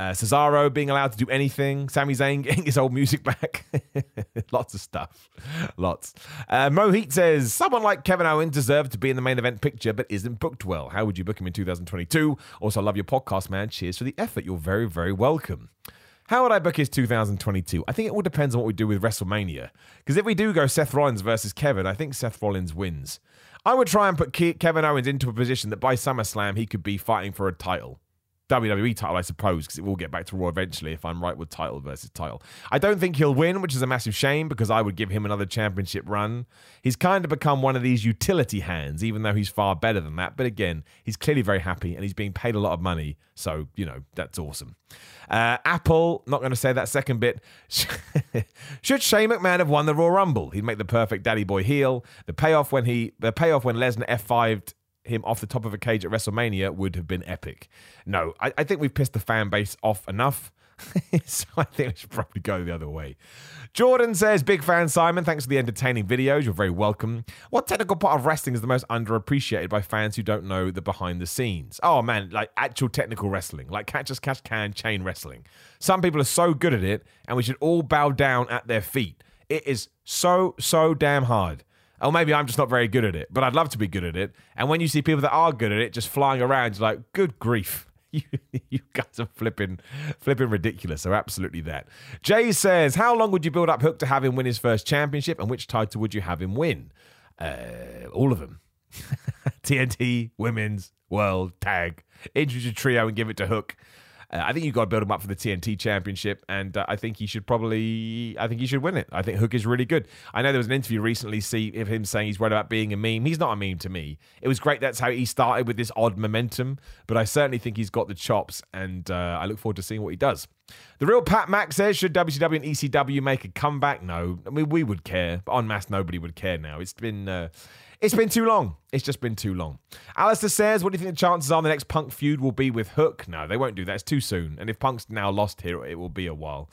A: Uh, Cesaro being allowed to do anything. Sami Zayn [LAUGHS] getting his old music back. [LAUGHS] Lots of stuff. Lots. Uh, Mohit says, someone like Kevin Owens deserved to be in the main event picture, but isn't booked well. How would you book him in 2022? Also, love your podcast, man. Cheers for the effort. You're very, very welcome. How would I book his 2022? I think it all depends on what we do with WrestleMania. Because if we do go Seth Rollins versus Kevin, I think Seth Rollins wins. I would try and put Kevin Owens into a position that by SummerSlam he could be fighting for a title. WWE title, I suppose, because it will get back to Raw eventually if I'm right with title versus title. I don't think he'll win, which is a massive shame because I would give him another championship run. He's kind of become one of these utility hands, even though he's far better than that. But again, he's clearly very happy and he's being paid a lot of money. So, you know, that's awesome. Uh, Apple, not going to say that second bit. [LAUGHS] Should Shane McMahon have won the Royal Rumble? He'd make the perfect daddy boy heel. The payoff when he, the payoff when Lesnar F5'd him off the top of a cage at WrestleMania would have been epic. No, I, I think we've pissed the fan base off enough. [LAUGHS] so I think we should probably go the other way. Jordan says, Big fan, Simon. Thanks for the entertaining videos. You're very welcome. What technical part of wrestling is the most underappreciated by fans who don't know the behind the scenes? Oh, man, like actual technical wrestling, like catch as catch can chain wrestling. Some people are so good at it, and we should all bow down at their feet. It is so, so damn hard. Or maybe I'm just not very good at it, but I'd love to be good at it. And when you see people that are good at it just flying around, you're like, good grief. [LAUGHS] You, you guys are flipping, flipping ridiculous. So absolutely that. Jay says, how long would you build up Hook to have him win his first championship, and which title would you have him win? Uh, all of them. [LAUGHS] TNT, Women's, World, Tag. Introduce a trio and give it to Hook. Uh, I think you've got to build him up for the TNT Championship, and uh, I think he should probably, I think he should win it. I think Hook is really good. I know there was an interview recently, see of him saying he's worried about being a meme. He's not a meme to me. It was great. That's how he started with this odd momentum, but I certainly think he's got the chops, and uh, I look forward to seeing what he does. The real Pat Mack says, should WCW and ECW make a comeback? No, I mean we would care, but on mass nobody would care now. It's been uh, it's been too long. It's just been too long. Alistair says, What do you think the chances are the next Punk feud will be with Hook? No, they won't do that. It's too soon. And if Punk's now lost here, it will be a while.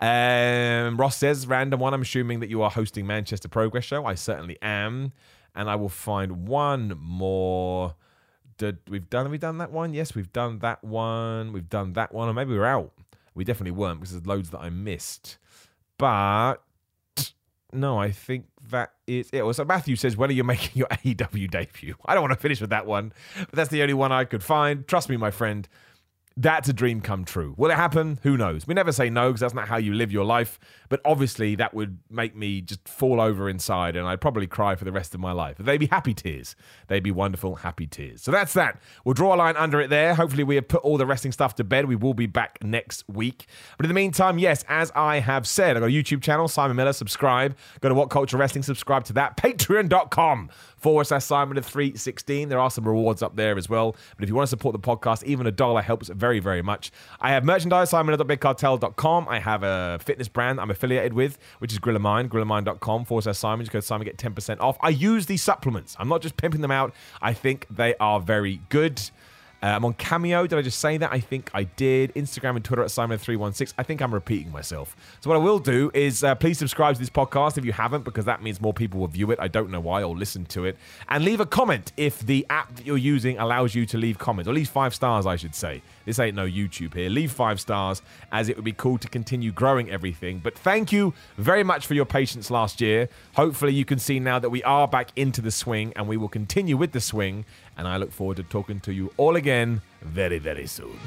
A: Um, Ross says, Random one. I'm assuming that you are hosting Manchester Progress Show. I certainly am. And I will find one more. Did, we've done have we done that one? Yes, we've done that one. We've done that one. Or maybe we're out. We definitely weren't because there's loads that I missed. But no, I think that is it. Well, so Matthew says, when are you making your [LAUGHS] AEW debut? I don't want to finish with that one, but that's the only one I could find. Trust me, my friend, That's a dream come true. Will it happen? Who knows? We never say no because that's not how you live your life. But obviously, that would make me just fall over inside and I'd probably cry for the rest of my life. But they'd be happy tears. They'd be wonderful, happy tears. So that's that. We'll draw a line under it there. Hopefully, we have put all the wrestling stuff to bed. We will be back next week. But in the meantime, yes, as I have said, I've got a YouTube channel, Simon Miller. Subscribe. Go to What Culture Wrestling, subscribe to that. Patreon.com forward slash Simon of 316. There are some rewards up there as well. But if you want to support the podcast, even a dollar helps very, very much. I have merchandise, simon.bigcartel.com. I have a fitness brand I'm affiliated with, which is Gorilla Mind, gorillamind.com forward slash Simon. Just go to Simon, get 10% off. I use these supplements. I'm not just pimping them out. I think they are very good. Uh, I'm on Cameo. Did I just say that? I think I did. Instagram and Twitter at Simon316. I think I'm repeating myself. So, what I will do is uh, please subscribe to this podcast if you haven't, because that means more people will view it. I don't know why, or listen to it. And leave a comment if the app that you're using allows you to leave comments, or at least five stars, I should say. This ain't no YouTube here. Leave five stars, as it would be cool to continue growing everything. But thank you very much for your patience last year. Hopefully, you can see now that we are back into the swing, and we will continue with the swing. And I look forward to talking to you all again very, very soon.